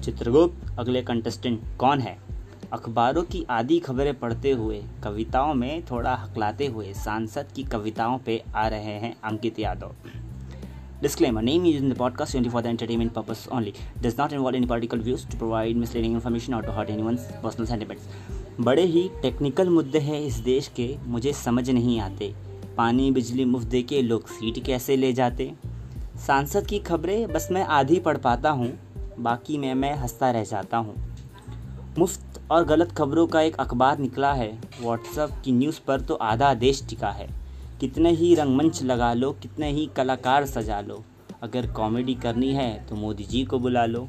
चित्रगुप्त, अगले कंटेस्टेंट कौन है? अखबारों की आधी खबरें पढ़ते हुए, कविताओं में थोड़ा हकलाते हुए सांसद की कविताओं पे आ रहे हैं Ankit Yadav. Disclaimer name used in the podcast only for the entertainment purpose only does not involve in particular views to provide misleading information और to hurt any personal sentiments बड़े ही टेक्निकल मुद्दे हैं इस देश के, मुझे समझ नहीं आते। पानी, बिजली, मुफ़्त दे के लोग सीट कैसे ले जाते? सांसद की खबरें बस मैं आधी पढ़ पाता हूँ। बाकी में, मैं हंसता रह जाता हूँ। मुफ़्त और गलत खबरों का एक अखबार निकला है। व्हाट्सअप की न्यूज़ पर तो आधा देश टिका है। कितने ही रंगमंच लगा लो, कितने ही कलाकार सजा लो। अगर कॉमेडी करनी है तो मोदी जी को बुला लो।